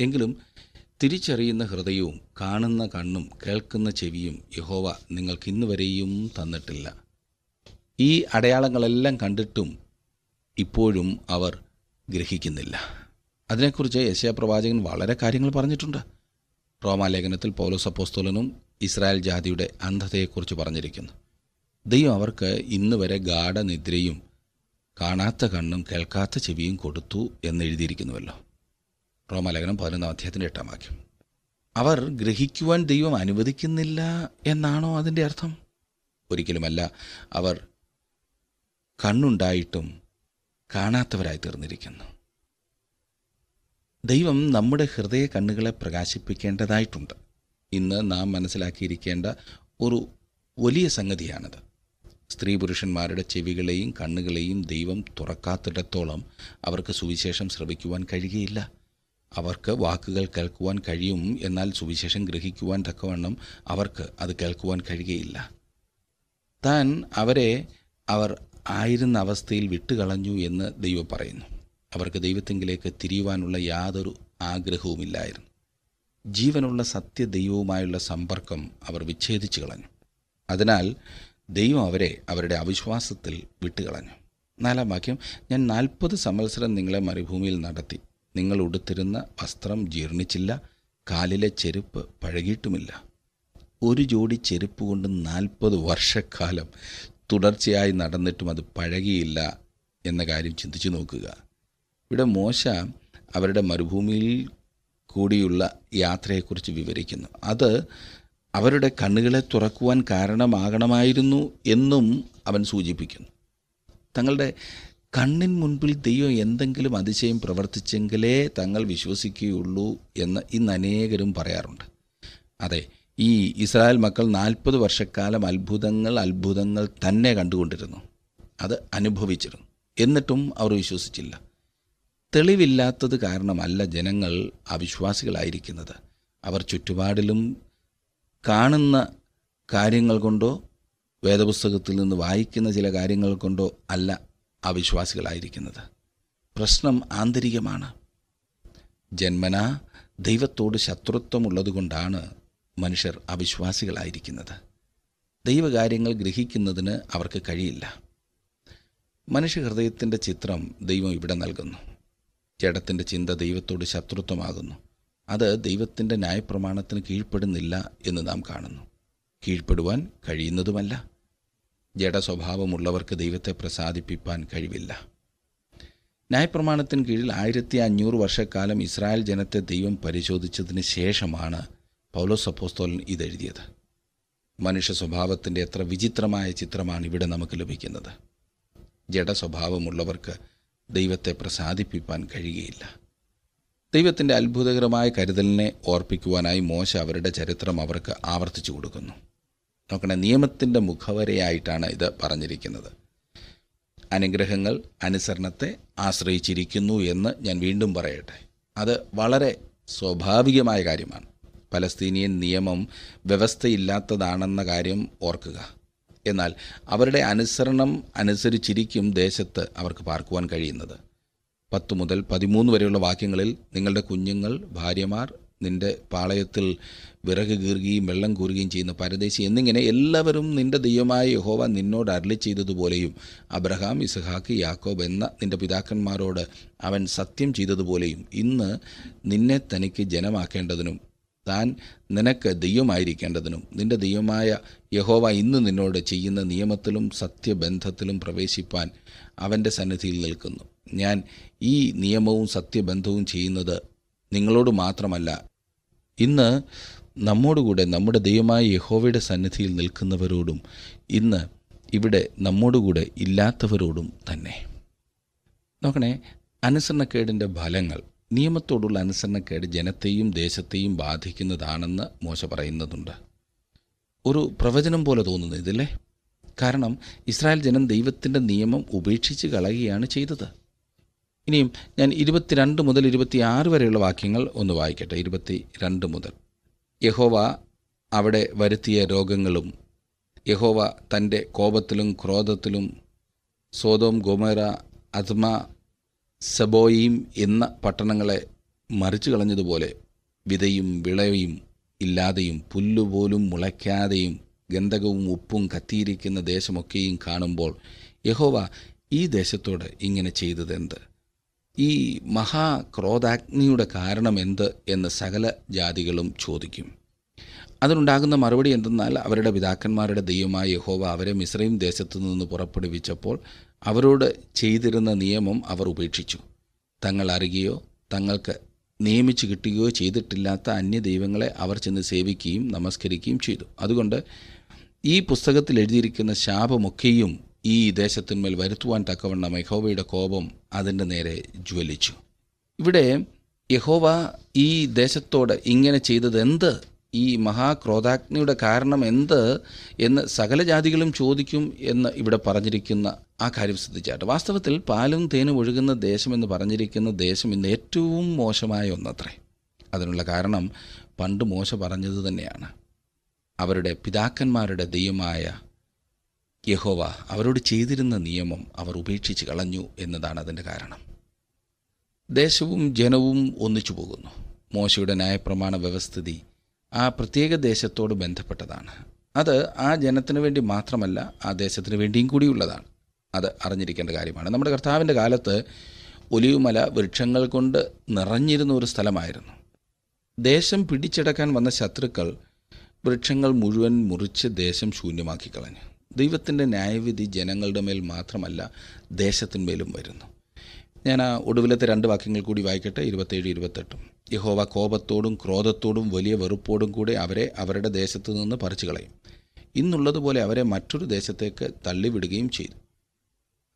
എങ്കിലും തിരിച്ചറിയുന്ന ഹൃദയവും കാണുന്ന കണ്ണും കേൾക്കുന്ന ചെവിയും യഹോവ നിങ്ങൾക്ക് ഇന്ന് വരെയും തന്നിട്ടില്ല. ഈ അടയാളങ്ങളെല്ലാം കണ്ടിട്ടും ഇപ്പോഴും അവർ ഗ്രഹിക്കുന്നില്ല. അതിനെക്കുറിച്ച് യശയ പ്രവാചകൻ വളരെ കാര്യങ്ങൾ പറഞ്ഞിട്ടുണ്ട്. റോമാലേഖനത്തിൽ പൗലോസ് അപ്പോസ്തോലനും ഇസ്രായേൽ ജാതിയുടെ അന്ധതയെക്കുറിച്ച് പറഞ്ഞിരിക്കുന്നു. ദൈവം അവർക്ക് ഇന്ന് വരെ ഗാഠനിദ്രയും കാണാത്ത കണ്ണും കേൾക്കാത്ത ചെവിയും കൊടുത്തു എന്ന് എഴുതിയിരിക്കുന്നുവല്ലോ. റോമാലേഖനം പതിനൊന്നാം അധ്യായത്തിന്റെ എട്ടാം വാക്യം. അവർ ഗ്രഹിക്കുവാൻ ദൈവം അനുവദിക്കുന്നില്ല എന്നാണോ അതിന്റെ അർത്ഥം? ഒരിക്കലുമല്ല അവർ കണ്ണുണ്ടായിട്ടും കാണാത്തവരായി തീർന്നിരിക്കുന്നു. ദൈവം നമ്മുടെ ഹൃദയ കണ്ണുകളെ പ്രകാശിപ്പിക്കേണ്ടതായിട്ടുണ്ട്. ഇന്ന് നാം മനസ്സിലാക്കിയിരിക്കേണ്ട ഒരു വലിയ സംഗതിയാണത്. സ്ത്രീ പുരുഷന്മാരുടെ ചെവികളെയും കണ്ണുകളെയും ദൈവം തുറക്കാത്തിടത്തോളം അവർക്ക് സുവിശേഷം ശ്രവിക്കുവാൻ കഴിയുകയില്ല. അവർക്ക് വാക്കുകൾ കേൾക്കുവാൻ കഴിയും എന്നാൽ സുവിശേഷം ഗ്രഹിക്കുവാൻ തക്കവണ്ണം അവർക്ക് അത് കേൾക്കുവാൻ കഴിയുകയില്ല. താൻ അവരെ അവർ ആയിരുന്ന അവസ്ഥയിൽ വിട്ടുകളഞ്ഞു എന്ന് ദൈവം പറയുന്നു. അവർക്ക് ദൈവത്തെങ്കിലേക്ക് തിരിയുവാനുള്ള യാതൊരു ആഗ്രഹവുമില്ലായിരുന്നു. ജീവനുള്ള സത്യ ദൈവവുമായുള്ള സമ്പർക്കം അവർ വിച്ഛേദിച്ചു കളഞ്ഞു. അതിനാൽ ദൈവം അവരെ അവരുടെ അവിശ്വാസത്തിൽ വിട്ടുകളഞ്ഞു നാലാം വാക്യം ഞാൻ നാൽപ്പത് സംവത്സരം നിങ്ങളെ മരുഭൂമിയിൽ നടത്തി. നിങ്ങൾ ഉടുത്തിരുന്ന വസ്ത്രം ജീർണിച്ചില്ല. കാലിലെ ചെരുപ്പ് പഴകിയിട്ടുമില്ല. ഒരു ജോഡി ചെരുപ്പ് കൊണ്ട് നാൽപ്പത് വർഷക്കാലം തുടർച്ചയായി നടന്നിട്ടും അത് പഴകിയില്ല എന്ന കാര്യം ചിന്തിച്ചു നോക്കുക. ഇവിടെ മോശ അവരുടെ മരുഭൂമിയിൽ കൂടിയുള്ള യാത്രയെക്കുറിച്ച് വിവരിക്കുന്നു. അത് അവരുടെ കണ്ണുകളെ തുറക്കുവാൻ കാരണമാകണമായിരുന്നു എന്നും അവൻ സൂചിപ്പിക്കുന്നു. തങ്ങളുടെ കണ്ണിന് മുൻപിൽ ദൈവം എന്തെങ്കിലും അതിശയം പ്രവർത്തിച്ചെങ്കിലേ തങ്ങൾ വിശ്വസിക്കുകയുള്ളൂ എന്ന് ഇന്ന് അനേകരും പറയാറുണ്ട്. അതെ ഈ ഇസ്രായേൽ മക്കൾ നാൽപ്പത് വർഷക്കാലം അത്ഭുതങ്ങൾ അത്ഭുതങ്ങൾ തന്നെ കണ്ടുകൊണ്ടിരുന്നു. അത് അനുഭവിച്ചിരുന്നു. എന്നിട്ടും അവർ വിശ്വസിച്ചില്ല. തെളിവില്ലാത്തത് കാരണമല്ല ജനങ്ങൾ അവിശ്വാസികളായിരിക്കുന്നത്. അവർ ചുറ്റുപാടിലും കാണുന്ന കാര്യങ്ങൾ കൊണ്ടോ വേദപുസ്തകത്തിൽ നിന്ന് വായിക്കുന്ന ചില കാര്യങ്ങൾ കൊണ്ടോ അല്ല അവിശ്വാസികളായിരിക്കുന്നത്. പ്രശ്നം ആന്തരികമാണ്. ജന്മന ദൈവത്തോട് ശത്രുത്വമുള്ളതുകൊണ്ടാണ് മനുഷ്യർ അവിശ്വാസികളായിരിക്കുന്നത്. ദൈവകാര്യങ്ങൾ ഗ്രഹിക്കുന്നതിന് അവർക്ക് കഴിയില്ല. മനുഷ്യഹൃദയത്തിന്റെ ചിത്രം ദൈവം ഇവിടെ നൽകുന്നു. ജഡത്തിന്റെ ചിന്ത ദൈവത്തോട് ശത്രുത്വമാകുന്നു. അത് ദൈവത്തിന്റെ ന്യായപ്രമാണത്തിന് കീഴ്പ്പെടുന്നില്ല എന്ന് നാം കാണുന്നു. കീഴ്പ്പെടുവാൻ കഴിയുന്നതുമല്ല. ജഡസ്വഭാവമുള്ളവർക്ക് ദൈവത്തെ പ്രസാദിപ്പിപ്പാൻ കഴിവില്ല. ന്യായപ്രമാണത്തിന് കീഴിൽ ആയിരത്തി അഞ്ഞൂറ് വർഷക്കാലം ഇസ്രായേൽ ജനത്തെ ദൈവം പരിശോധിച്ചതിന് ശേഷമാണ് പൗലോസ് അപ്പോസ്തോലൻ ഇതെഴുതിയത്. മനുഷ്യ സ്വഭാവത്തിന്റെ എത്ര വിചിത്രമായ ചിത്രമാണ് ഇവിടെ നമുക്ക് ലഭിക്കുന്നത്. ജഡസ്വഭാവമുള്ളവർക്ക് ദൈവത്തെ പ്രസാദിപ്പിക്കാൻ കഴിയുകയില്ല. ദൈവത്തിന്റെ അത്ഭുതകരമായ കരുതലിനെ ഓർപ്പിക്കുവാനായി മോശ അവരുടെ ചരിത്രം അവർക്ക് ആവർത്തിച്ചു കൊടുക്കുന്നു. നോക്കണേ നിയമത്തിന്റെ മുഖവരയായിട്ടാണ് ഇത് പറഞ്ഞിരിക്കുന്നത്. അനുഗ്രഹങ്ങൾ അനുസരണത്തെ ആശ്രയിച്ചിരിക്കുന്നു എന്ന് ഞാൻ വീണ്ടും പറയട്ടെ. അത് വളരെ സ്വാഭാവികമായ കാര്യമാണ്. പലസ്തീനിയൻ നിയമം വ്യവസ്ഥയില്ലാത്തതാണെന്ന കാര്യം ഓർക്കുക. എന്നാൽ അവരുടെ അനുസരണം അനുസരിച്ചിരിക്കും ദേശത്ത് അവർക്ക് പാർക്കുവാൻ കഴിയുന്നത്. പത്ത് മുതൽ പതിമൂന്ന് വരെയുള്ള വാക്യങ്ങളിൽ നിങ്ങളുടെ കുഞ്ഞുങ്ങൾ ഭാര്യമാർ നിന്റെ പാളയത്തിൽ വിറക് കീറുകയും വെള്ളം കൂറുകയും ചെയ്യുന്ന പരദേശി എന്നിങ്ങനെ എല്ലാവരും നിന്റെ ദൈവമായ യഹോവ നിന്നോട് അരളി ചെയ്തതുപോലെയും അബ്രഹാം ഇസഹാക്ക് യാക്കോബ് എന്ന നിന്റെ പിതാക്കന്മാരോട് അവൻ സത്യം ചെയ്തതുപോലെയും ഇന്ന് നിന്നെ തനിക്ക് ജനമാക്കേണ്ടതിനും താൻ നിനക്ക് ദൈവമായിരിക്കേണ്ടതിനും നിന്റെ ദൈവമായ യഹോവ ഇന്ന് നിന്നോട് ചെയ്യുന്ന നിയമത്തിലും സത്യബന്ധത്തിലും പ്രവേശിപ്പാൻ അവന്റെ സന്നിധിയിൽ നിൽക്കുന്നു. ഞാൻ ഈ നിയമവും സത്യബന്ധവും ചെയ്യുന്നത് നിങ്ങളോട് മാത്രമല്ല ഇന്ന് നമ്മോടുകൂടെ നമ്മുടെ ദൈവമായ യഹോവയുടെ സന്നിധിയിൽ നിൽക്കുന്നവരോടും ഇന്ന് ഇവിടെ നമ്മോടുകൂടെ ഇല്ലാത്തവരോടും തന്നെ. നോക്കണേ അനുസരണക്കേടിന്റെ ഫലങ്ങൾ നിയമത്തോടുള്ള അനുസരണക്കേട് ജനത്തെയും ദേശത്തെയും ബാധിക്കുന്നതാണെന്ന് മോശ പറയുന്നതുണ്ട്. ഒരു പ്രവചനം പോലെ തോന്നുന്നു ഇതല്ലേ? കാരണം ഇസ്രായേൽ ജനം ദൈവത്തിന്റെ നിയമം ഉപേക്ഷിച്ച് കളയുകയാണ് ചെയ്തത്. ഇനിയും ഞാൻ ഇരുപത്തിരണ്ട് മുതൽ ഇരുപത്തിയാറ് വരെയുള്ള വാക്യങ്ങൾ ഒന്ന് വായിക്കട്ടെ. ഇരുപത്തി രണ്ട് മുതൽ. യഹോവ അവിടെ വരുത്തിയ രോഗങ്ങളും യഹോവ തന്റെ കോപത്തിലും ക്രോധത്തിലും സോതോം ഗോമേറ അദ്മ സബോയിം എന്ന പട്ടണങ്ങളെ മറിച്ചു കളഞ്ഞതുപോലെ വിതയും വിളയും ഇല്ലാതെയും പുല്ലുപോലും മുളയ്ക്കാതെയും ഗന്ധകവും ഉപ്പും കത്തിയിരിക്കുന്ന ദേശമൊക്കെയും കാണുമ്പോൾ യഹോവ ഈ ദേശത്തോട് ഇങ്ങനെ ചെയ്തതെന്ത്? ഈ മഹാക്രോധാഗ്നിയുടെ കാരണം എന്ത് എന്ന് സകല ജാതികളും ചോദിക്കും. അതിനുണ്ടാകുന്ന മറുപടി എന്തെന്നാൽ അവരുടെ പിതാക്കന്മാരുടെ ദൈവമായ യഹോവ അവരെ മിശ്രയും ദേശത്തു നിന്ന് പുറപ്പെടുവിച്ചപ്പോൾ അവരോട് ചെയ്തിരുന്ന നിയമം അവർ ഉപേക്ഷിച്ചു. തങ്ങൾ അറിയുകയോ തങ്ങൾക്ക് നിയമിച്ചു കിട്ടുകയോ ചെയ്തിട്ടില്ലാത്ത അന്യ ദൈവങ്ങളെ അവർ ചെന്ന് സേവിക്കുകയും നമസ്കരിക്കുകയും ചെയ്തു. അതുകൊണ്ട് ഈ പുസ്തകത്തിൽ എഴുതിയിരിക്കുന്ന ശാപമൊക്കെയും ഈ ദേശത്തിന്മേൽ വരുത്തുവാൻ തക്കവണ്ണം യഹോവയുടെ കോപം അതിന്റെ നേരെ ജ്വലിച്ചു. ഇവിടെ യഹോവ ഈ ദേശത്തോട് ഇങ്ങനെ ചെയ്തത് എന്ത് ഈ മഹാക്രോധാഗ്നിയുടെ കാരണം എന്ത് എന്ന് സകല ജാതികളും ചോദിക്കും എന്ന് ഇവിടെ പറഞ്ഞിരിക്കുന്ന ആ കാര്യം ശ്രദ്ധിച്ചാട്ട് വാസ്തവത്തിൽ പാലും തേനും ഒഴുകുന്ന ദേശം എന്ന് പറഞ്ഞിരിക്കുന്ന ദേശം ഇന്ന് ഏറ്റവും മോശമായ ഒന്നത്രേ. അതിനുള്ള കാരണം പണ്ട് മോശ പറഞ്ഞത് തന്നെയാണ്. അവരുടെ പിതാക്കന്മാരുടെ ദൈവമായ യഹോവ അവരോട് ചെയ്തിരുന്ന നിയമം അവർ ഉപേക്ഷിച്ച് കളഞ്ഞു എന്നതാണ് അതിന്റെ കാരണം. ദേശവും ജനവും ഒന്നിച്ചു പോകുന്നു. മോശയുടെ ന്യായപ്രമാണ വ്യവസ്ഥിതി ആ പ്രത്യേക ദേശത്തോട് ബന്ധപ്പെട്ടതാണ്. അത് ആ ജനത്തിന് വേണ്ടി മാത്രമല്ല ആ ദേശത്തിന് വേണ്ടിയും കൂടിയുള്ളതാണ്. അത് അറിഞ്ഞിരിക്കേണ്ട കാര്യമാണ്. നമ്മുടെ കർത്താവിന്റെ കാലത്ത് ഒലിവുമല വൃക്ഷങ്ങൾ കൊണ്ട് നിറഞ്ഞിരുന്ന ഒരു സ്ഥലമായിരുന്നു. ദേശം പിടിച്ചെടുക്കാൻ വന്ന ശത്രുക്കൾ വൃക്ഷങ്ങൾ മുഴുവൻ മുറിച്ച് ദേശം ശൂന്യമാക്കി കളഞ്ഞു ദൈവത്തിന്റെ ന്യായവിധി ജനങ്ങളുടെ മേൽ മാത്രമല്ല ദേശത്തിന്മേലും വരുന്നു. ഞാൻ ആ ഒടുവിലത്തെ രണ്ട് വാക്യങ്ങൾ കൂടി വായിക്കട്ടെ ഇരുപത്തേഴ് ഇരുപത്തെട്ടും. യഹോവ കോപത്തോടും ക്രോധത്തോടും വലിയ വെറുപ്പോടും കൂടെ അവരെ അവരുടെ ദേശത്തു നിന്ന് പറിച്ചു കളയും ഇന്നുള്ളതുപോലെ അവരെ മറ്റൊരു ദേശത്തേക്ക് തള്ളിവിടുകയും ചെയ്തു.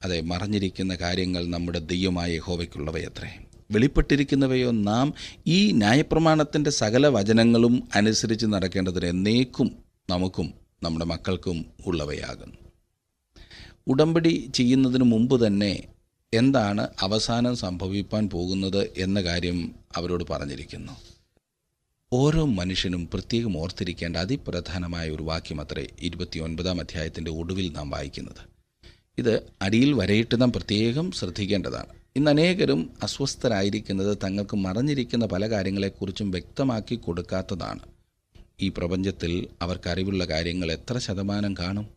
അതെ മറഞ്ഞിരിക്കുന്ന കാര്യങ്ങൾ നമ്മുടെ ദൈവമായ യഹോവയ്ക്കുള്ളവയത്രേ. വെളിപ്പെട്ടിരിക്കുന്നവയോ നാം ഈ ന്യായപ്രമാണത്തിന്റെ സകല വചനങ്ങളും അനുസരിച്ച് നടക്കേണ്ടതിന് എന്നേക്കും നമുക്കും നമ്മുടെ മക്കൾക്കും ഉള്ളവയാകുന്നു. ഉടമ്പടി ചെയ്യുന്നതിന് മുമ്പ് തന്നെ എന്താണ് അവസാനം സംഭവിക്കാൻ പോകുന്നത് എന്ന കാര്യം അവരോട് പറഞ്ഞിരിക്കുന്നു. ഓരോ മനുഷ്യനും പ്രത്യേകം ഓർത്തിരിക്കേണ്ട അതിപ്രധാനമായ ഒരു വാക്യമത്രേ ഇരുപത്തിയൊൻപതാം അധ്യായത്തിന്റെ ഒടുവിൽ നാം വായിക്കുന്നത്. ഇത് അടിയിൽ വരയിട്ട് നാം പ്രത്യേകം ശ്രദ്ധിക്കേണ്ടതാണ്. ഇന്ന് അനേകരും അസ്വസ്ഥരായിരിക്കുന്നത് തങ്ങൾക്ക് മറഞ്ഞിരിക്കുന്ന പല കാര്യങ്ങളെക്കുറിച്ചും വ്യക്തമാക്കി കൊടുക്കാത്തതാണ്. ഈ പ്രപഞ്ചത്തിൽ അവർക്കറിവുള്ള കാര്യങ്ങൾ എത്ര ശതമാനം കാണും?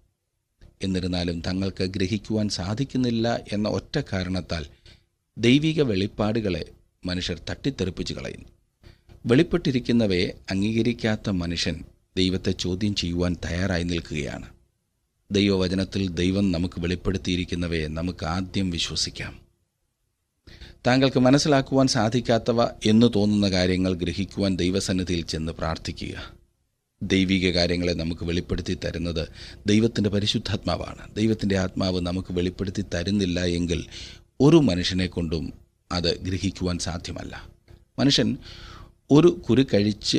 എന്നിരുന്നാലും തങ്ങൾക്ക് ഗ്രഹിക്കുവാൻ സാധിക്കുന്നില്ല എന്ന ഒറ്റ കാരണത്താൽ ദൈവിക വെളിപ്പാടുകളെ മനുഷ്യർ തട്ടിത്തെറിപ്പിച്ച് കളയുന്നു. വെളിപ്പെട്ടിരിക്കുന്നവയെ അംഗീകരിക്കാത്ത മനുഷ്യൻ ദൈവത്തെ ചോദ്യം ചെയ്യുവാൻ തയ്യാറായി നിൽക്കുകയാണ്. ദൈവവചനത്തിൽ ദൈവം നമുക്ക് വെളിപ്പെടുത്തിയിരിക്കുന്നവയെ നമുക്ക് ആദ്യം വിശ്വസിക്കാം. താങ്കൾക്ക് മനസ്സിലാക്കുവാൻ സാധിക്കാത്തവ എന്ന് തോന്നുന്ന കാര്യങ്ങൾ ഗ്രഹിക്കുവാൻ ദൈവസന്നിധിയിൽ ചെന്ന് പ്രാർത്ഥിക്കുക. ദൈവിക കാര്യങ്ങളെ നമുക്ക് വെളിപ്പെടുത്തി തരുന്നത് ദൈവത്തിന്റെ പരിശുദ്ധാത്മാവാണ്. ദൈവത്തിന്റെ ആത്മാവ് നമുക്ക് വെളിപ്പെടുത്തി തരുന്നില്ല എങ്കിൽ ഒരു മനുഷ്യനെ കൊണ്ടും അത് ഗ്രഹിക്കുവാൻ സാധ്യമല്ല. മനുഷ്യൻ ഒരു കുരു കഴിച്ച്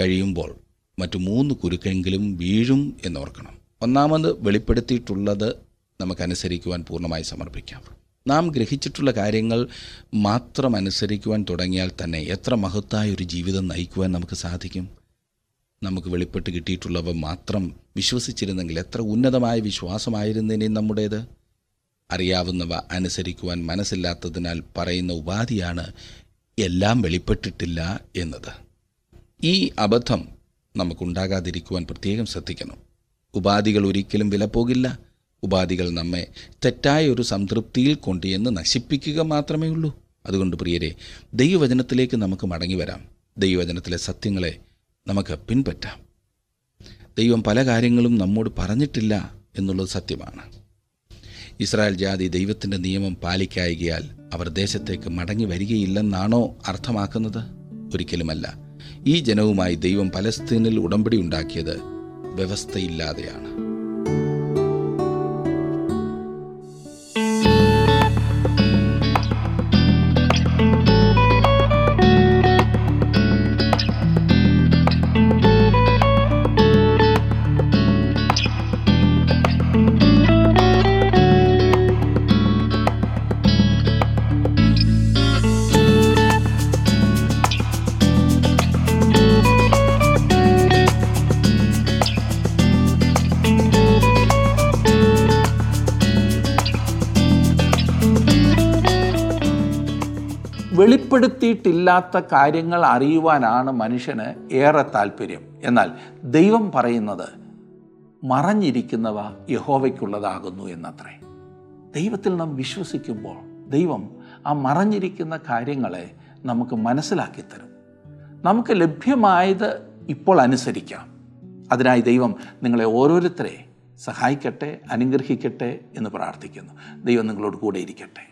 കഴിയുമ്പോൾ മറ്റു മൂന്ന് കുരുക്കെങ്കിലും വീഴും എന്നോർക്കണം. ഒന്നാമത് വെളിപ്പെടുത്തിയിട്ടുള്ളത് നമുക്കനുസരിക്കുവാൻ പൂർണമായി സമർപ്പിക്കാം. നാം ഗ്രഹിച്ചിട്ടുള്ള കാര്യങ്ങൾ മാത്രം അനുസരിക്കുവാൻ തുടങ്ങിയാൽ തന്നെ എത്ര മഹത്തായ ഒരു ജീവിതം നയിക്കുവാൻ നമുക്ക് സാധിക്കും? നമുക്ക് വെളിപ്പെട്ട് കിട്ടിയിട്ടുള്ളവ മാത്രം വിശ്വസിച്ചിരുന്നെങ്കിൽ എത്ര ഉന്നതമായ വിശ്വാസമായിരുന്നേനെ നമ്മുടേത്? അറിയാവുന്നവ അനുസരിക്കുവാൻ മനസ്സില്ലാത്തതിനാൽ പറയുന്ന ഉപാധിയാണ് എല്ലാം വെളിപ്പെട്ടിട്ടില്ല എന്നത്. ഈ അബദ്ധം നമുക്കുണ്ടാകാതിരിക്കുവാൻ പ്രത്യേകം ശ്രദ്ധിക്കണം. ഉപാധികൾ ഒരിക്കലും വിലപ്പോകില്ല. ഉപാധികൾ നമ്മെ തെറ്റായ ഒരു സംതൃപ്തിയിൽ കൊണ്ടുചെന്ന് നശിപ്പിക്കുക മാത്രമേ ഉള്ളൂ. അതുകൊണ്ട് പ്രിയരെ ദൈവവചനത്തിലേക്ക് നമുക്ക് മടങ്ങി വരാം. ദൈവവചനത്തിലെ സത്യങ്ങളെ നമുക്ക് പിൻപറ്റാം. ദൈവം പല കാര്യങ്ങളും നമ്മോട് പറഞ്ഞിട്ടില്ല എന്നുള്ളത് സത്യമാണ്. ഇസ്രായേൽ ജാതി ദൈവത്തിന്റെ നിയമം പാലിക്കായികയാൽ അവർ ദേശത്തേക്ക് മടങ്ങി വരികയില്ലെന്നാണോ അർത്ഥമാക്കുന്നത്? ഒരിക്കലുമല്ല. ഈ ജനവുമായി ദൈവം പലസ്തീനിൽ ഉടമ്പടി ഉണ്ടാക്കിയത് വ്യവസ്ഥയില്ലാതെയാണ്. വെളിപ്പെടുത്തിയിട്ടില്ലാത്ത കാര്യങ്ങൾ അറിയുവാനാണ് മനുഷ്യന് ഏറെ താല്പര്യം. എന്നാൽ ദൈവം പറയുന്നത് മറഞ്ഞിരിക്കുന്നവ യഹോവയ്ക്കുള്ളതാകുന്നു എന്നത്രേ. ദൈവത്തിൽ നാം വിശ്വസിക്കുമ്പോൾ ദൈവം ആ മറഞ്ഞിരിക്കുന്ന കാര്യങ്ങളെ നമുക്ക് മനസ്സിലാക്കി തരും നമുക്ക് ലഭ്യമായത് ഇപ്പോൾ അനുസരിക്കാം. അതിനായി ദൈവം നിങ്ങളെ ഓരോരുത്തരെ സഹായിക്കട്ടെ അനുഗ്രഹിക്കട്ടെ എന്ന് പ്രാർത്ഥിക്കുന്നു. ദൈവം നിങ്ങളോട് കൂടെ ഇരിക്കട്ടെ.